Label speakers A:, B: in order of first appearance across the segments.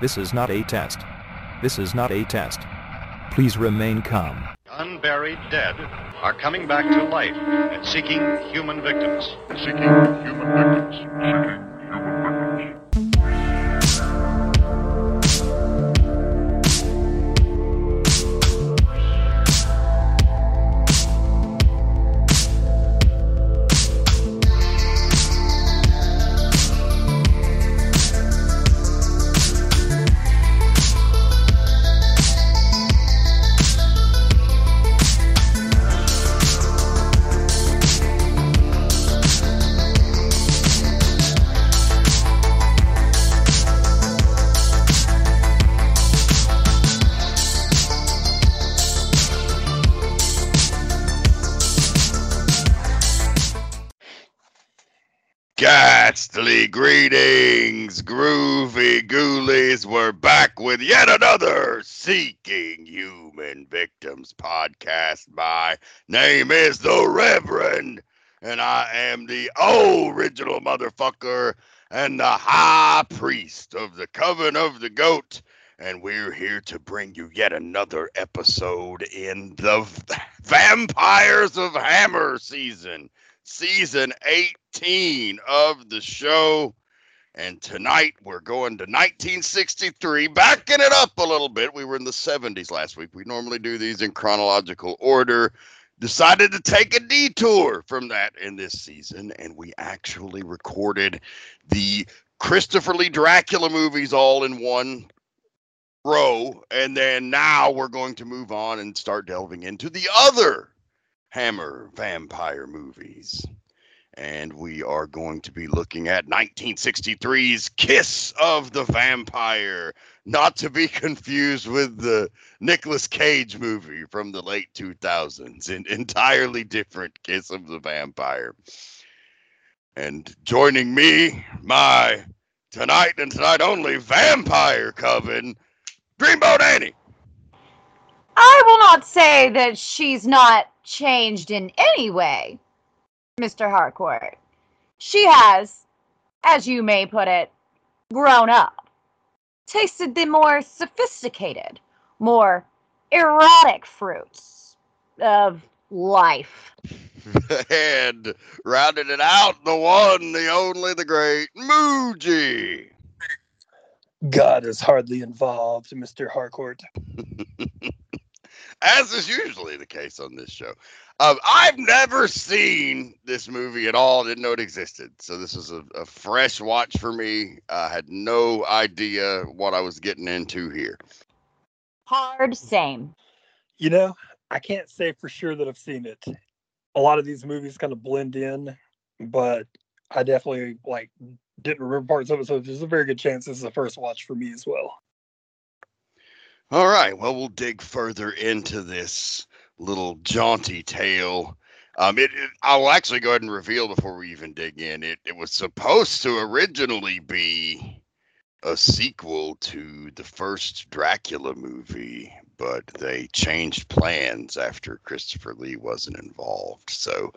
A: This is not a test. This is not a test. Please remain calm.
B: Unburied dead are coming back to life and seeking human victims.
C: Seeking human victims.
D: Ghoulies. We're back with yet another Seeking Human Victims podcast. My name is the Reverend, and I am the original motherfucker and the high priest of the Coven of the Goat. And we're here to bring you yet another episode in the Vampires of Hammer season season 18 of the show. And tonight we're going to 1963, backing it up a little bit. We were in the 70s last week. We normally do these in chronological order. Decided to take a detour from that in this season, and we actually recorded the Christopher Lee Dracula movies all in one row. And then now we're going to move on and start delving into the other Hammer vampire movies. And we are going to be looking at 1963's Kiss of the Vampire, not to be confused with the Nicolas Cage movie from the late 2000s, an entirely different Kiss of the Vampire. And joining me, my tonight and tonight only vampire coven, Dreamboat Annie.
E: I will not say that she's not changed in any way, Mr. Harcourt. She has, as you may put it, grown up, tasted the more sophisticated, more erotic fruits of life.
D: and rounded it out, the one, the only, the great Muji.
F: God is hardly involved, Mr. Harcourt.
D: As is usually the case on this show. Um, I've never seen this movie at all. Didn't know it existed. So this was a, a fresh watch for me. I had no idea what I was getting into here.
E: Hard same.
F: You know, I can't say for sure that I've seen it. A lot of these movies kind of blend in, but I definitely like didn't remember parts of it. So there's a very good chance this is the first watch for me as well.
D: All right. Well, we'll dig further into this little jaunty tale. Um, it, it I'll actually go ahead and reveal before we even dig in. It it was supposed to originally be a sequel to the first Dracula movie, but they changed plans after Christopher Lee wasn't involved. So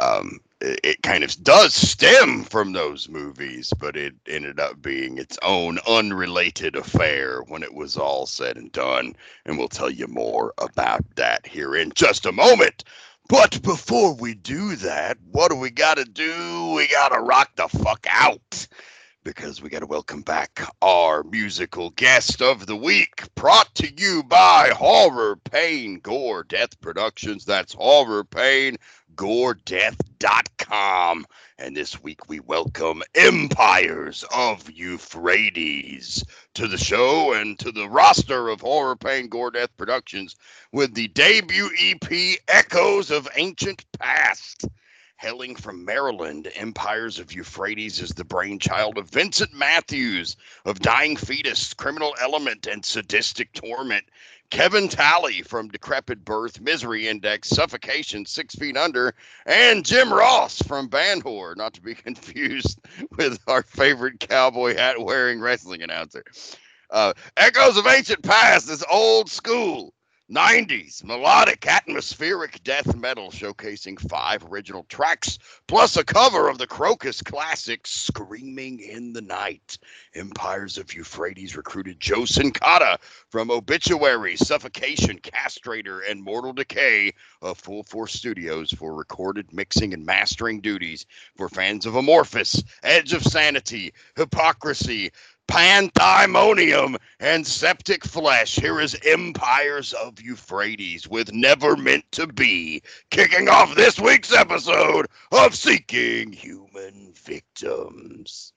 D: um, it, it kind of does stem from those movies, but it ended up being its own unrelated affair when it was all said and done. And we'll tell you more about that here in just a moment. But before we do that, what do we got to do? We got to rock the fuck out because we got to welcome back our musical guest of the week, brought to you by Horror Pain Gore Death Productions. That's Horror Pain goredeath.com. And this week we welcome Empires of Euphrates to the show and to the roster of Horror Pain Gore Death Productions with the debut EP Echoes of Ancient Past. Hailing from Maryland, Empires of Euphrates is the brainchild of Vincent Matthews of Dying Fetus, Criminal Element, and Sadistic Torment. Kevin Talley from Decrepit Birth, Misery Index, Suffocation, Six Feet Under, and Jim Ross from Band not to be confused with our favorite cowboy hat wearing wrestling announcer. Uh, Echoes of Ancient Past is old school, 90s melodic atmospheric death metal showcasing five original tracks plus a cover of the Krokus classic Screaming in the Night. Empires of Euphrates recruited Joe Cincotta from Obituary, Suffocation, Castrator, and Mortal Decay of Full Force Studios for recorded mixing and mastering duties for fans of Amorphis, Edge of Sanity, Hypocrisy, Panthymonium and Septic Flesh. Here is Empires of Euphrates with Never Meant to Be, kicking off this week's episode of Seeking Human Victims.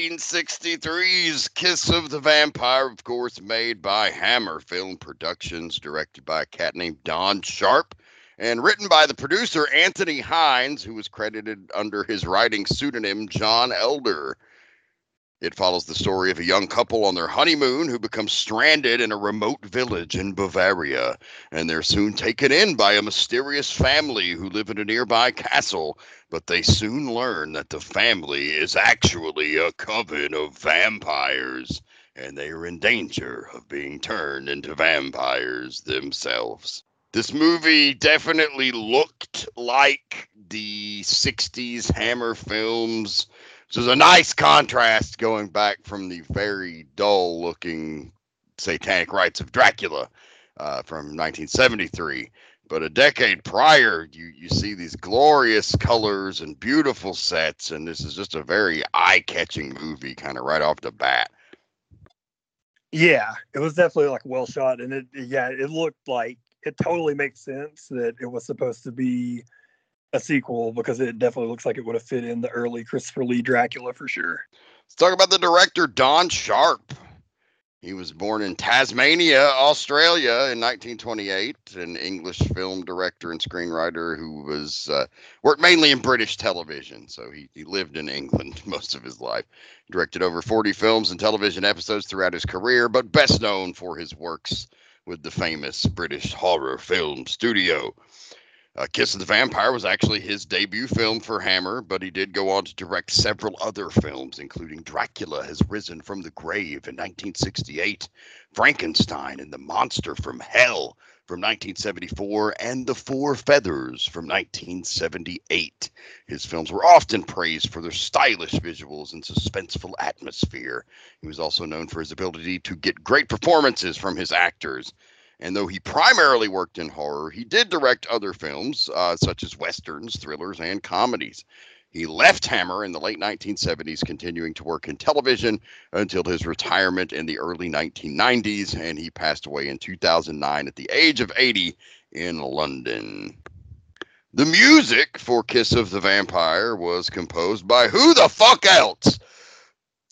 D: 1963's Kiss of the Vampire, of course, made by Hammer Film Productions, directed by a cat named Don Sharp, and written by the producer Anthony Hinds, who was credited under his writing pseudonym John Elder. It follows the story of a young couple on their honeymoon who become stranded in a remote village in Bavaria, and they're soon taken in by a mysterious family who live in a nearby castle. But they soon learn that the family is actually a coven of vampires, and they are in danger of being turned into vampires themselves. This movie definitely looked like the 60s Hammer films which is a nice contrast going back from the very dull looking Satanic Rites of Dracula uh, from 1973. But a decade prior, you, you see these glorious colors and beautiful sets, and this is just a very eye catching movie, kind of right off the bat.
F: Yeah, it was definitely like well shot, and it yeah, it looked like it totally makes sense that it was supposed to be a sequel because it definitely looks like it would have fit in the early Christopher Lee Dracula for sure.
D: Let's talk about the director, Don Sharp. He was born in Tasmania, Australia in 1928, an English film director and screenwriter who was uh, worked mainly in British television. So he, he lived in England most of his life. Directed over 40 films and television episodes throughout his career, but best known for his works with the famous British horror film studio. Uh, Kiss of the Vampire was actually his debut film for Hammer, but he did go on to direct several other films, including Dracula Has Risen from the Grave in 1968, Frankenstein and the Monster from Hell from 1974, and The Four Feathers from 1978. His films were often praised for their stylish visuals and suspenseful atmosphere. He was also known for his ability to get great performances from his actors. And though he primarily worked in horror, he did direct other films, uh, such as westerns, thrillers, and comedies. He left Hammer in the late 1970s, continuing to work in television until his retirement in the early 1990s, and he passed away in 2009 at the age of 80 in London. The music for Kiss of the Vampire was composed by who the fuck else?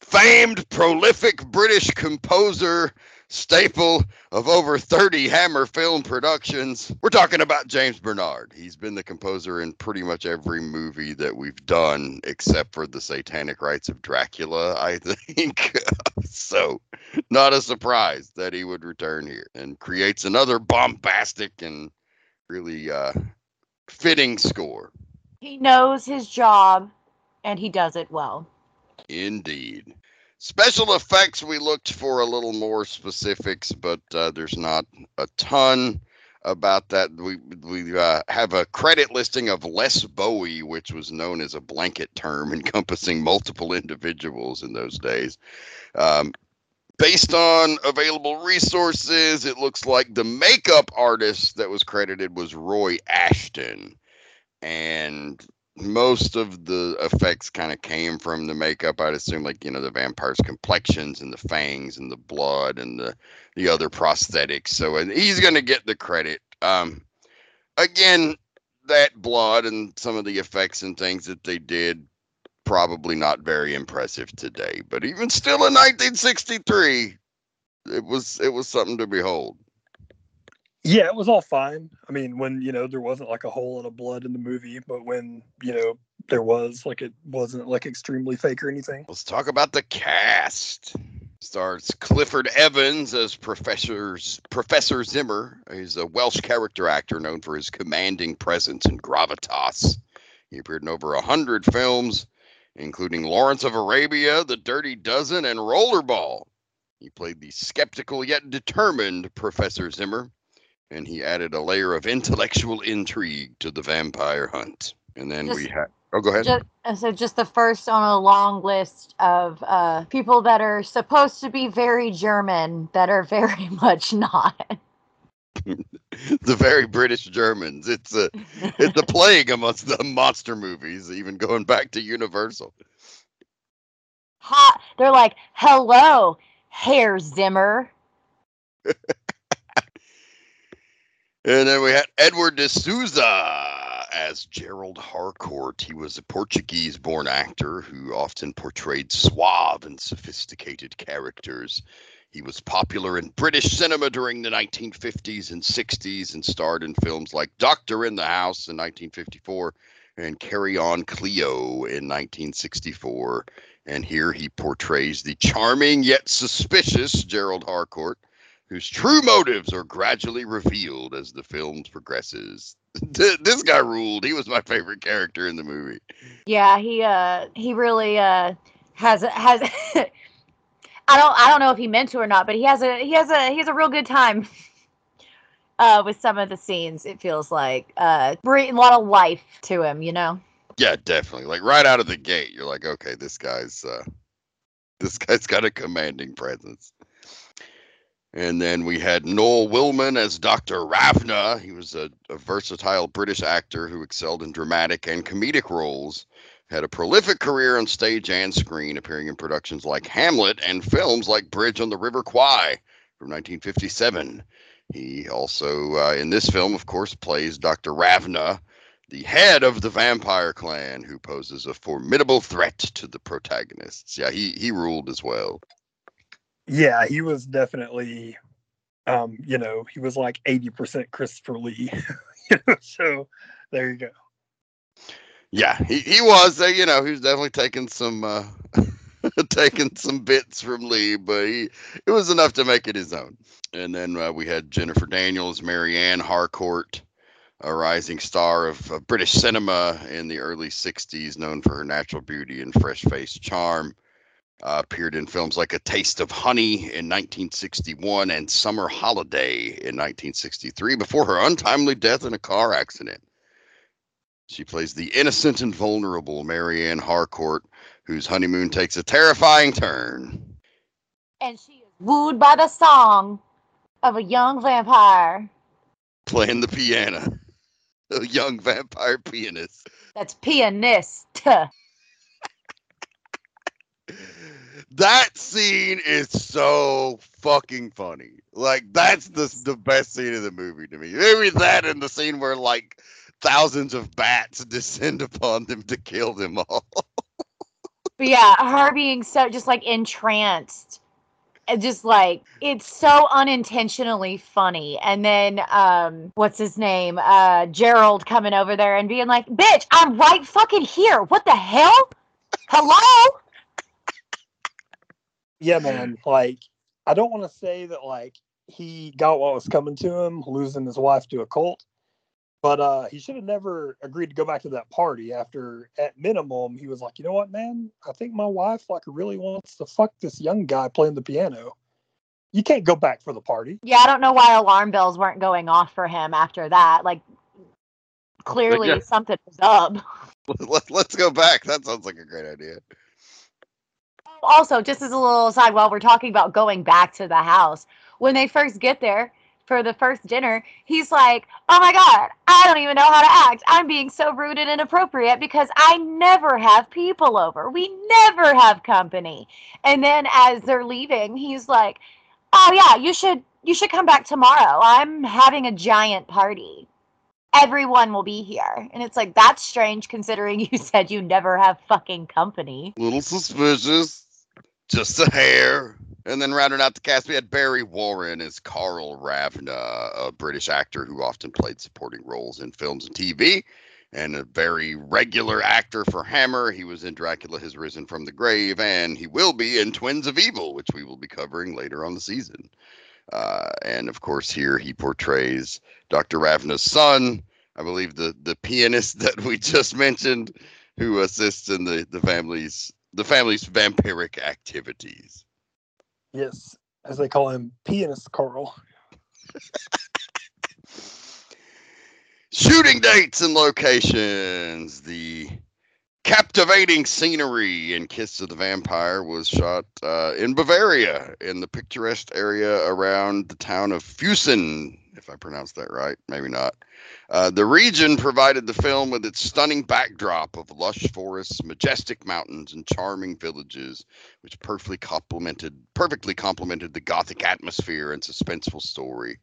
D: Famed, prolific British composer staple of over 30 Hammer film productions. We're talking about James Bernard. He's been the composer in pretty much every movie that we've done, except for the Satanic Rites of Dracula, I think. so, not a surprise that he would return here and creates another bombastic and really uh, fitting score.
E: He knows his job and he does it well.
D: Indeed. Special effects, we looked for a little more specifics, but uh, there's not a ton about that. We we uh, have a credit listing of Les Bowie, which was known as a blanket term encompassing multiple individuals in those days. Um, based on available resources, it looks like the makeup artist that was credited was Roy Ashton, and most of the effects kind of came from the makeup. I'd assume, like you know, the vampire's complexions and the fangs and the blood and the the other prosthetics. So he's going to get the credit. Um, again, that blood and some of the effects and things that they did probably not very impressive today. But even still, in 1963, it was it was something to behold.
F: Yeah, it was all fine. I mean, when you know there wasn't like a whole lot of blood in the movie, but when you know there was, like it wasn't like extremely fake or anything.
D: Let's talk about the cast. Stars Clifford Evans as Professor's Professor Zimmer. He's a Welsh character actor known for his commanding presence and gravitas. He appeared in over a hundred films, including Lawrence of Arabia, The Dirty Dozen, and Rollerball. He played the skeptical yet determined Professor Zimmer and he added a layer of intellectual intrigue to the vampire hunt. And then
E: Just-
D: we had. Oh, go ahead.
E: Just, so just the first on a long list of uh, people that are supposed to be very German that are very much not.
D: the very British Germans. It's a it's a plague amongst the monster movies, even going back to Universal.
E: Hot. They're like, "Hello, Herr Zimmer."
D: And then we had Edward de Souza as Gerald Harcourt. He was a Portuguese born actor who often portrayed suave and sophisticated characters. He was popular in British cinema during the 1950s and 60s and starred in films like Doctor in the House in 1954 and Carry On Cleo in 1964. And here he portrays the charming yet suspicious Gerald Harcourt, whose true motives are gradually revealed as the film progresses. this guy ruled. He was my favorite character in the movie.
E: Yeah, he uh he really uh has has I don't I don't know if he meant to or not, but he has a he has a he has a real good time uh with some of the scenes. It feels like uh a lot of life to him, you know.
D: Yeah, definitely. Like right out of the gate, you're like, okay, this guy's uh this guy's got a commanding presence. And then we had Noel Willman as Dr. Ravna. He was a, a, versatile British actor who excelled in dramatic and comedic roles. Had a prolific career on stage and screen, appearing in productions like Hamlet and films like Bridge on the River Kwai from 1957. He also, uh, in this film, of course, plays Dr. Ravna, the head of the vampire clan, who poses a formidable threat to the protagonists. Yeah, he he ruled as well.
F: Yeah, he was definitely, um, you know, he was like eighty percent Christopher Lee. you know, so there you go.
D: Yeah, he, he was. Uh, you know, he was definitely taking some uh, taking some bits from Lee, but he it was enough to make it his own. And then uh, we had Jennifer Daniels, Marianne Harcourt, a rising star of, British cinema in the early '60s, known for her natural beauty and fresh face charm. Uh, appeared in films like A Taste of Honey in 1961 and Summer Holiday in 1963 before her untimely death in a car accident. She plays the innocent and vulnerable Marianne Harcourt, whose honeymoon takes a terrifying turn.
E: And she is wooed by the song of a young vampire.
D: Playing the piano. A young vampire pianist.
E: That's pianist.
D: that scene is so fucking funny. Like that's the the best scene of the movie to me. Maybe that and the scene where like thousands of bats descend upon them to kill them all.
E: yeah, her being so just like entranced. Just like it's so unintentionally funny. And then um what's his name? Uh Gerald coming over there and being like, bitch, I'm right fucking here. What the hell? Hello?
F: Yeah, man. Like, I don't want to say that like he got what was coming to him, losing his wife to a cult, but uh, he should have never agreed to go back to that party. After, at minimum, he was like, you know what, man, I think my wife like really wants to fuck this young guy playing the piano. You can't go back for the party.
E: Yeah, I don't know why alarm bells weren't going off for him after that. Like, clearly yeah. something was up.
D: Let's go back. That sounds like a great idea
E: also, just as a little aside, while we're talking about going back to the house, when they first get there for the first dinner, he's like, Oh my God, I don't even know how to act. I'm being so rude and inappropriate because I never have people over. We never have company. And then as they're leaving, he's like, Oh yeah, you should you should come back tomorrow. I'm having a giant party. Everyone will be here. And it's like that's strange considering you said you never have fucking company.
D: Little suspicious just a hair. And then rounding out the cast, we had Barry Warren as Carl Ravna, a British actor who often played supporting roles in films and TV, and a very regular actor for Hammer. He was in Dracula Has Risen from the Grave, and he will be in Twins of Evil, which we will be covering later on the season. Uh, and of course, here he portrays Dr. Ravna's son, I believe the, the pianist that we just mentioned, who assists in the, the family's the family's vampiric activities.
F: Yes, as they call him, pianist Carl.
D: Shooting dates and locations. The captivating scenery in Kiss of the Vampire was shot uh, in Bavaria, in the picturesque area around the town of Füssen, if I pronounced that right. Maybe not. Uh, the region provided the film with its stunning backdrop of lush forests, majestic mountains, and charming villages, which perfectly complemented perfectly complemented the gothic atmosphere and suspenseful story.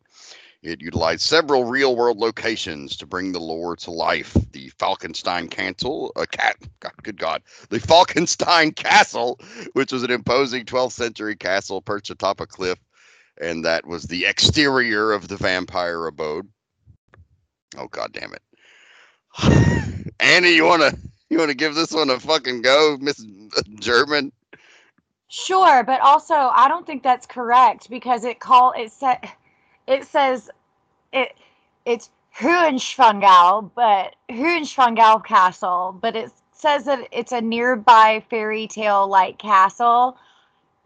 D: It utilized several real world locations to bring the lore to life. The Falkenstein Castle, a cat, God, good God, the Falkenstein Castle, which was an imposing 12th century castle perched atop a cliff, and that was the exterior of the vampire abode. Oh God damn it, Annie, you wanna you wanna give this one a fucking go, Miss German?
E: Sure, but also I don't think that's correct because it call it said it says it it's Hohenschwangau, but Hohenschwangau Castle, but it says that it's a nearby fairy tale like castle.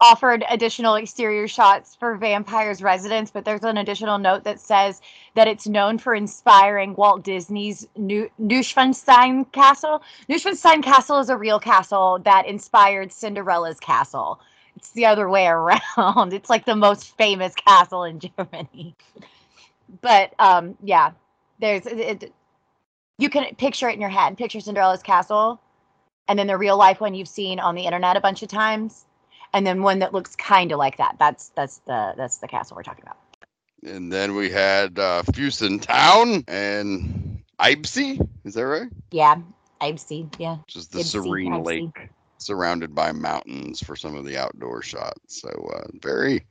E: Offered additional exterior shots for vampires residents, but there's an additional note that says that it's known for inspiring Walt Disney's New- Neuschwanstein Castle. Neuschwanstein Castle is a real castle that inspired Cinderella's castle. It's the other way around. It's like the most famous castle in Germany. But um, yeah, there's it- you can picture it in your head. Picture Cinderella's castle, and then the real life one you've seen on the internet a bunch of times, and then one that looks kind of like that. That's that's the that's the castle we're talking about.
D: And then we had uh, Füssen Town and Eibsee. Is that right?
E: Yeah, I've. Yeah,
D: is the
E: Eibsee,
D: serene
E: Eibsee.
D: lake surrounded by mountains for some of the outdoor shots. So uh, very,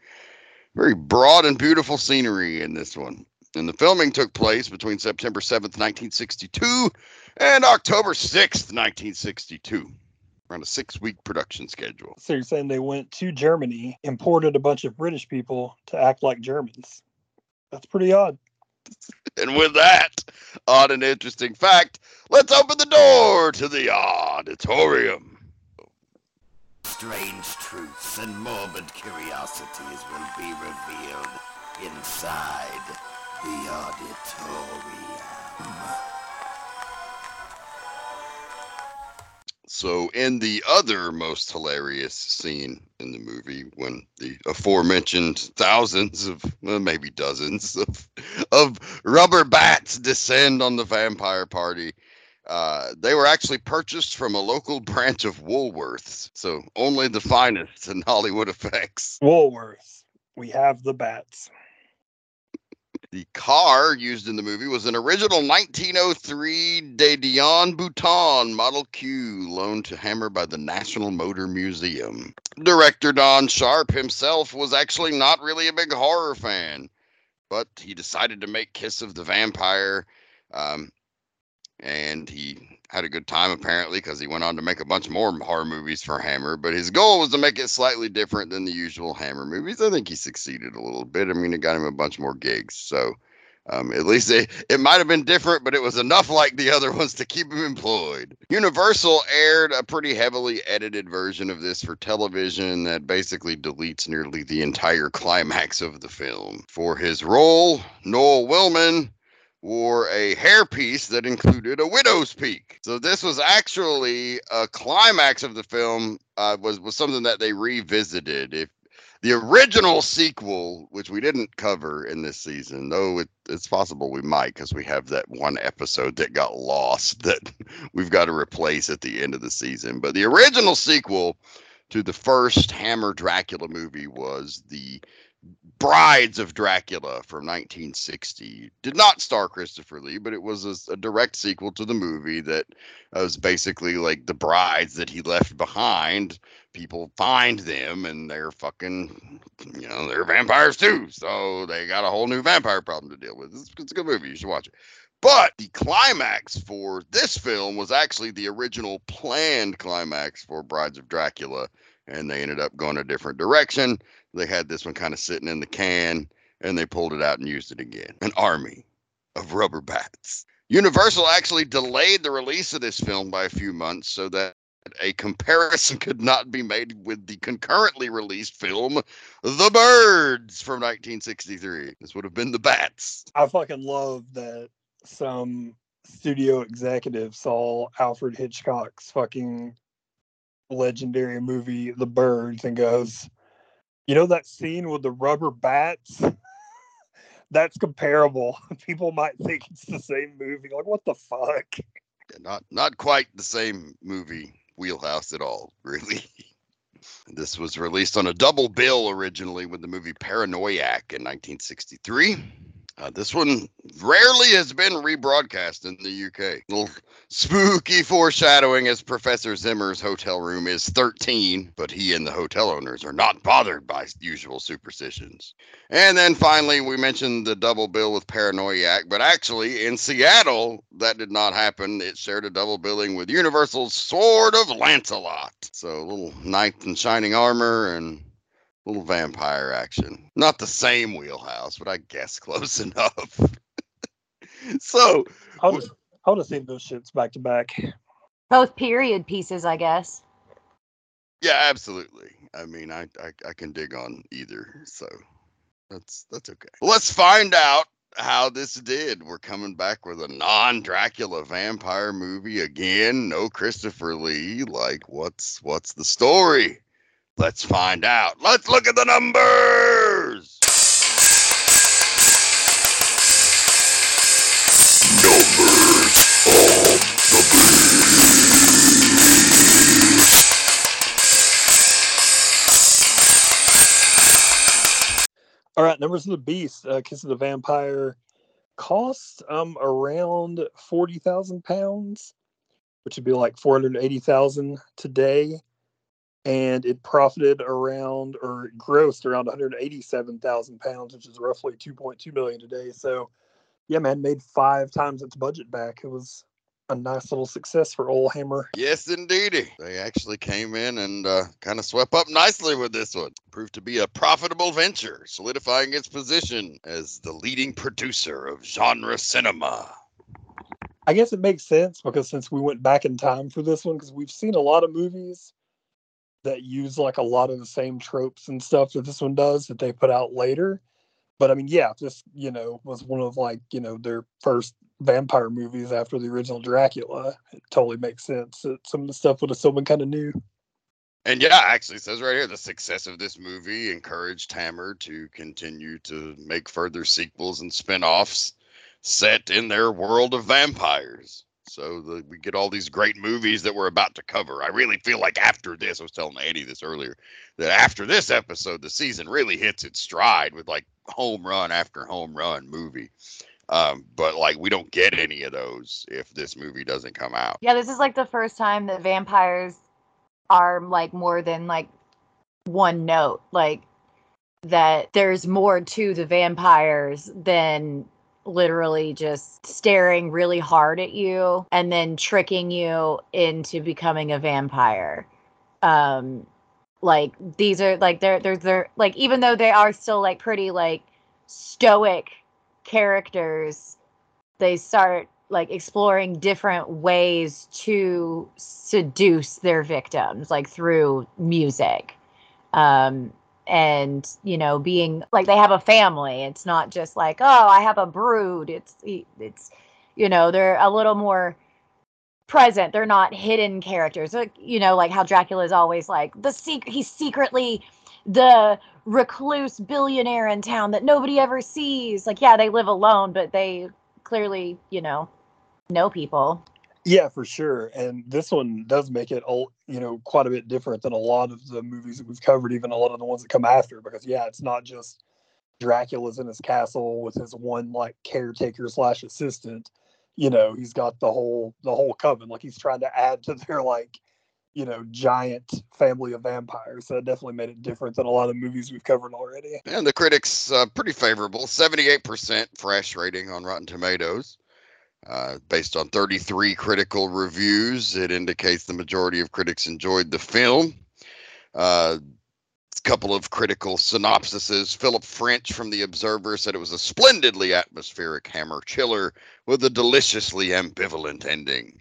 D: very broad and beautiful scenery in this one. And the filming took place between September 7th, 1962 and October 6th, 1962. Around a six week production schedule.
F: So you're saying they went to Germany, imported a bunch of British people to act like Germans. That's pretty odd.
D: And with that odd and interesting fact, let's open the door to the auditorium.
G: Strange truths and morbid curiosities will be revealed inside the auditorium.
D: So, in the other most hilarious scene in the movie, when the aforementioned thousands of, well, maybe dozens of, of rubber bats descend on the vampire party, uh, they were actually purchased from a local branch of Woolworths. So, only the finest in Hollywood effects.
F: Woolworths. We have the bats.
D: The car used in the movie was an original 1903 De Dion Bouton Model Q loaned to Hammer by the National Motor Museum. Director Don Sharp himself was actually not really a big horror fan, but he decided to make Kiss of the Vampire. Um, and he had a good time apparently because he went on to make a bunch more horror movies for Hammer. But his goal was to make it slightly different than the usual Hammer movies. I think he succeeded a little bit. I mean, it got him a bunch more gigs. So um, at least it, it might have been different, but it was enough like the other ones to keep him employed. Universal aired a pretty heavily edited version of this for television that basically deletes nearly the entire climax of the film. For his role, Noel Willman wore a hairpiece that included a widow's peak. So this was actually a climax of the film uh, was was something that they revisited. If the original sequel, which we didn't cover in this season, though it, it's possible we might because we have that one episode that got lost that we've got to replace at the end of the season. But the original sequel to the first Hammer Dracula movie was the Brides of Dracula from 1960. Did not star Christopher Lee, but it was a, a direct sequel to the movie that uh, was basically like the brides that he left behind. People find them and they're fucking, you know, they're vampires too. So they got a whole new vampire problem to deal with. It's, it's a good movie. You should watch it. But the climax for this film was actually the original planned climax for Brides of Dracula, and they ended up going a different direction they had this one kind of sitting in the can and they pulled it out and used it again. An army of rubber bats. Universal actually delayed the release of this film by a few months so that a comparison could not be made with the concurrently released film The Birds from 1963. This would have been The Bats.
F: I fucking love that some studio executive saw Alfred Hitchcock's fucking legendary movie The Birds and goes, "You know that scene with the rubber bats? That's comparable. People might think it's the same movie. Like what the fuck?"
D: Not not quite the same movie wheelhouse at all, really. This was released on a double bill originally with the movie Paranoiac in 1963. Uh, this one rarely has been rebroadcast in the UK. Little spooky foreshadowing as Professor Zimmer's hotel room is 13, but he and the hotel owners are not bothered by usual superstitions. And then finally, we mentioned the double bill with Paranoiac, but actually in Seattle, that did not happen. It shared a double billing with Universal's Sword of Lancelot. So a little knight in shining armor and little vampire action. Not the same wheelhouse, but I guess close enough. so
F: I would, I would have seen those shits back to back.
E: Both period pieces, I guess.
D: yeah, absolutely. I mean, I, I I can dig on either, so that's that's okay. Let's find out how this did. We're coming back with a non-Dracula vampire movie again. No Christopher Lee. Like, what's what's the story? Let's find out. Let's look at the numbers. Numbers of the Beast.
F: All right, Numbers of the Beast, uh, Kiss of the Vampire, cost um around forty thousand pounds, which would be like four hundred eighty thousand today, and it profited around or grossed around one hundred eighty-seven thousand pounds, which is roughly two point two million today. So, yeah, man, made five times its budget back. It was a nice little success for Old Hammer.
D: Yes, indeedy. They actually came in and uh, kind of swept up nicely with this one. Proved to be a profitable venture, solidifying its position as the leading producer of genre cinema.
F: I guess it makes sense because since we went back in time for this one, because we've seen a lot of movies that use like a lot of the same tropes and stuff that this one does that they put out later. But I mean, yeah, this you know was one of like you know their first vampire movies after the original Dracula. It totally makes sense that some of the stuff would have still been kind of new.
D: And yeah, actually says right here the success of this movie encouraged Hammer to continue to make further sequels and spin-offs set in their world of vampires. So the, we get all these great movies that we're about to cover. I really feel like after this, I was telling Andy this earlier, that after this episode, the season really hits its stride with like home run after home run movie. Um, but like we don't get any of those if this movie doesn't come out.
E: Yeah, this is like the first time that vampires are like more than like one note. Like that there's more to the vampires than literally just staring really hard at you and then tricking you into becoming a vampire. Um like these are like they're they're they're like even though they are still like pretty like stoic characters they start like exploring different ways to seduce their victims like through music um and you know being like they have a family. It's not just like oh i have a brood. It's it's you know they're a little more present. They're not hidden characters. Like you know like how dracula is always like the secret he's secretly the recluse billionaire in town that nobody ever sees. Like yeah they live alone but they clearly you know know people
F: Yeah, for sure. And this one does make it, a- you know, quite a bit different than a lot of the movies that we've covered, even a lot of the ones that come after. Because yeah, it's not just Dracula's in his castle with his one like caretaker slash assistant. You know, he's got the whole the whole coven. Like he's trying to add to their like, you know, giant family of vampires. So it definitely made it different than a lot of movies we've covered already.
D: And the critics uh, pretty favorable, 78% fresh rating on Rotten Tomatoes. Uh, based on 33 critical reviews, it indicates the majority of critics enjoyed the film. Uh, a couple of critical synopsises. Philip French from The Observer said it was a splendidly atmospheric hammer chiller with a deliciously ambivalent ending.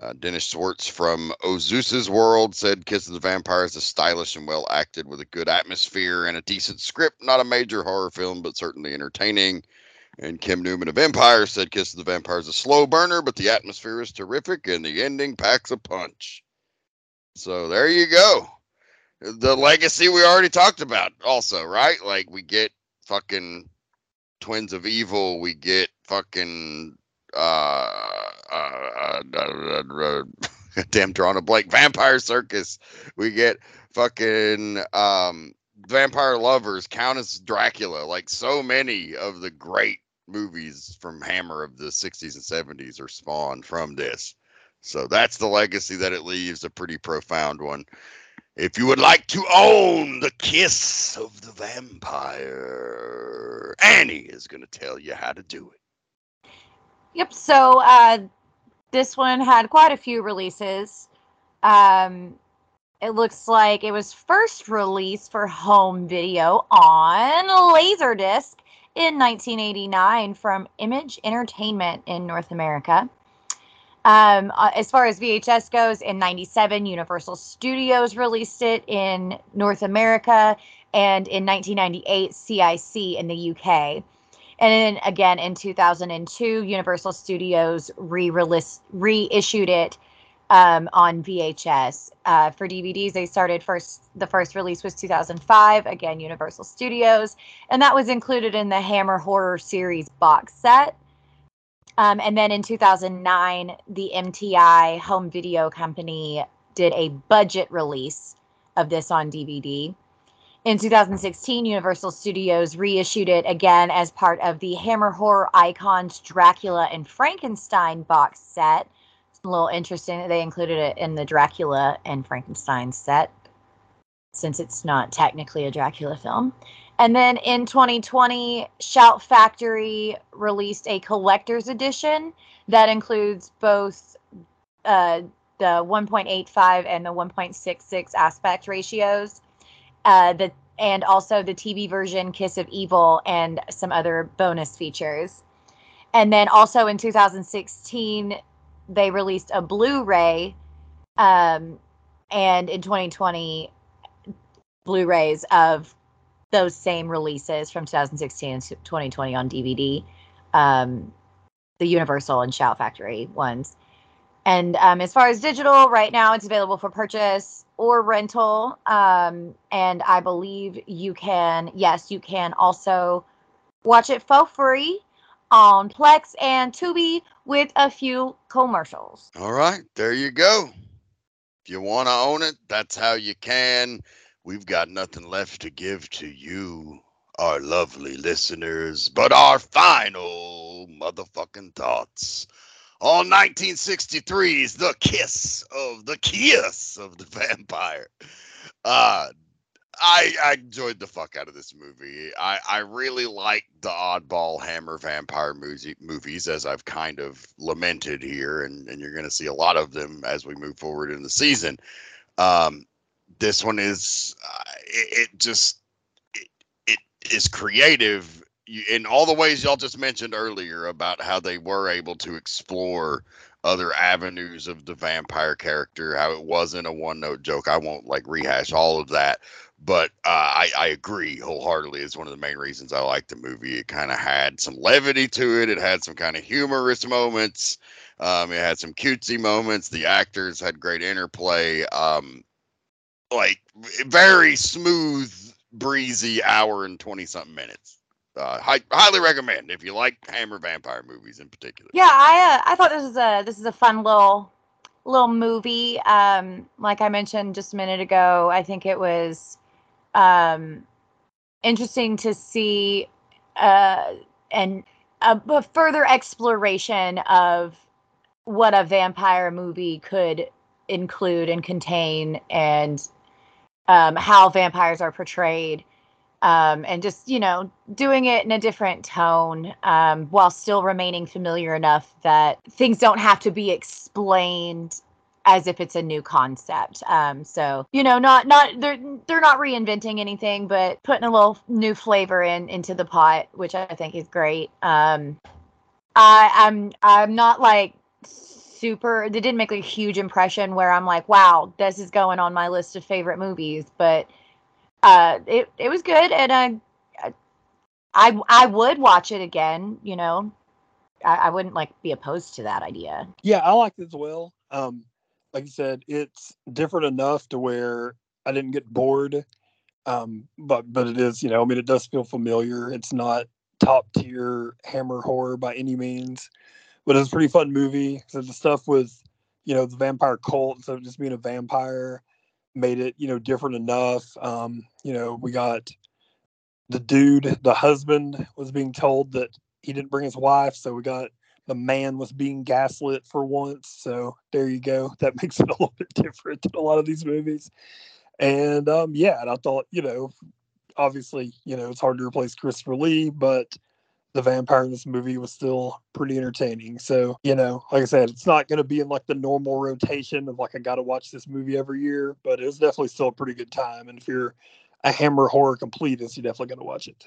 D: Uh, Dennis Schwartz from Ozus' World said Kiss of the Vampire is stylish and well acted with a good atmosphere and a decent script. Not a major horror film, but certainly entertaining. And Kim Newman of Empire said Kiss of the Vampire is a slow burner, but the atmosphere is terrific and the ending packs a punch. So there you go. The legacy we already talked about, also, right? Like we get fucking Twins of Evil, we get fucking uh, uh, uh, uh, uh damn drawn a blank Vampire Circus, we get fucking um vampire lovers Countess Dracula. Like so many of the great movies from Hammer of the 60s and 70s are spawned from this. So that's the legacy that it leaves, a pretty profound one. If you would like to own the kiss of the vampire, Annie is going to tell you how to do it.
E: Yep. So uh, this one had quite a few releases. Um, it looks like it was first released for home video on Laserdisc in 1989 from Image Entertainment in North America. Um, uh, as far as VHS goes, in 97, Universal Studios released it in North America, and in 1998, CIC in the UK. And then again in 2002, Universal Studios re-released, reissued it um, on VHS. Uh, for DVDs, they started first. The first release was 2005. Again, Universal Studios, and that was included in the Hammer Horror Series box set. Um, and then in 2009, the MTI Home Video Company did a budget release of this on DVD. In 2016, Universal Studios reissued it again as part of the Hammer Horror Icons Dracula and Frankenstein box set a little interesting that they included it in the Dracula and Frankenstein set, since it's not technically a Dracula film. And then in 2020, Shout Factory released a collector's edition that includes both uh, the 1.85 and the 1.66 aspect ratios. Uh, the and also the TV version Kiss of Evil and some other bonus features. And then also in 2016, they released a Blu-ray, um, and in 2020, Blu-rays of those same releases from 2016 and 2020 on DVD, um, the Universal and Shout Factory ones. And um, as far as digital, right now it's available for purchase or rental. Um, and I believe you can, yes, you can also watch it for free on Plex and Tubi with a few commercials.
D: All right, there you go. If you want to own it, that's how you can. We've got nothing left to give to you, our lovely listeners, but our final motherfucking thoughts on 1963's The Kiss of the Kiss of the Vampire. Uh, I, I enjoyed the fuck out of this movie. I, I really like the oddball Hammer vampire movie, movies, as I've kind of lamented here, and, and you're going to see a lot of them as we move forward in the season. Um, this one is uh, it, it, just it, it is creative in all the ways y'all just mentioned earlier about how they were able to explore other avenues of the vampire character, how it wasn't a one note joke. I won't like rehash all of that, but uh, I, I agree wholeheartedly. It's one of the main reasons I like the movie. It kind of had some levity to it. It had some kind of humorous moments. Um, it had some cutesy moments. The actors had great interplay. Um, like very smooth, breezy hour and twenty something minutes. Uh, hi, highly recommend if you like Hammer vampire movies in particular.
E: Yeah, I uh, I thought this is a this is a fun little little movie. Um, like I mentioned just a minute ago, I think it was um, interesting to see uh, and a, a further exploration of what a vampire movie could include and contain and um, how vampires are portrayed um, and just you know doing it in a different tone um, while still remaining familiar enough that things don't have to be explained as if it's a new concept. Um, so you know, not not they're they're not reinventing anything, but putting a little new flavor in into the pot, which I think is great. Um, I I'm I'm not like super. They didn't make a huge impression where I'm like, wow, this is going on my list of favorite movies, but uh, it it was good, and I. I, I would watch it again, you know. I, I wouldn't like be opposed to that idea.
F: Yeah, I liked it as well. Um, like I said, it's different enough to where I didn't get bored. Um, but but it is, you know, I mean, it does feel familiar. It's not top tier Hammer horror by any means, but it's a pretty fun movie. So the stuff with, you know, the vampire cult, of just being a vampire, made it you know different enough. Um, you know, we got the dude, the husband was being told that he didn't bring his wife, so we got the man was being gaslit for once. So there you go. That makes it a little bit different than a lot of these movies. And um, yeah, and I thought, you know, obviously, you know, it's hard to replace Christopher Lee, but the vampire in this movie was still pretty entertaining. So, you know, like I said, it's not going to be in like the normal rotation of like, I got to watch this movie every year, but it was definitely still a pretty good time. And if you're a Hammer horror completist, you're definitely going to watch it.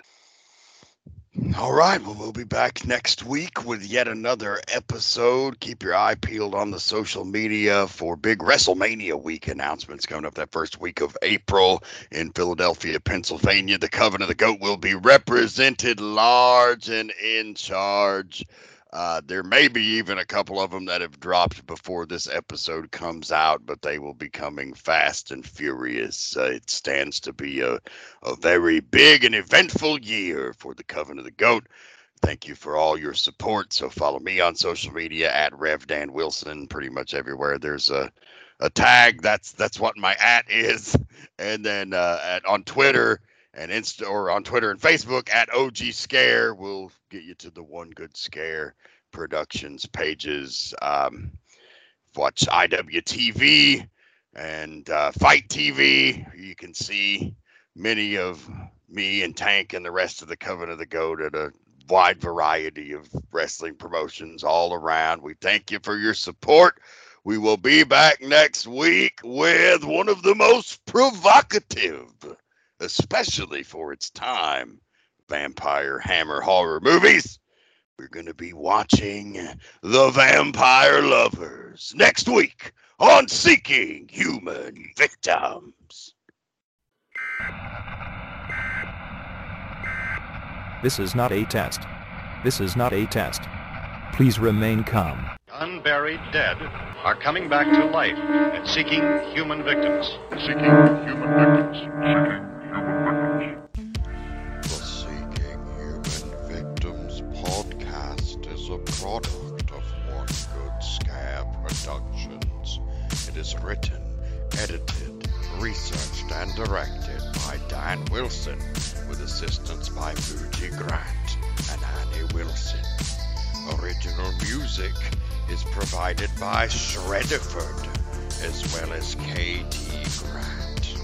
D: All right. Well, we'll be back next week with yet another episode. Keep your eye peeled on the social media for big WrestleMania week announcements coming up that first week of April in Philadelphia, Pennsylvania. The Coven of the Goat will be represented large and in charge. Uh, there may be even a couple of them that have dropped before this episode comes out, but they will be coming fast and furious. Uh, it stands to be a, a very big and eventful year for the Coven of the Goat. Thank you for all your support. So follow me on social media at Rev Dan Wilson. Pretty much everywhere there's a a tag. That's that's what my at is. And then uh, at on Twitter and Insta or on Twitter and Facebook at OG Scare. We'll get you to the One Good Scare Productions pages. Um, watch IWTV and uh, FITE TV. You can see many of me and Tank and the rest of the Coven of the Goat at a wide variety of wrestling promotions all around. We thank you for your support. We will be back next week with one of the most provocative especially for its time, vampire hammer horror movies. We're going to be watching The Vampire Lovers next week on Seeking Human Victims.
A: This is not a test. This is not a test. Please remain calm.
B: Unburied dead are coming back to life and seeking human victims.
C: Seeking human victims.
D: Product of One Good Scare Productions. It is written, edited, researched, and directed by Dan Wilson, with assistance by Fuji Grant and Annie Wilson. Original music is provided by Shredderford, as well as KT Grant.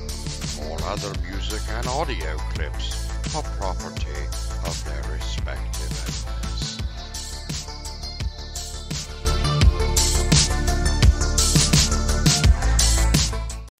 D: All other music and audio clips are property of their respective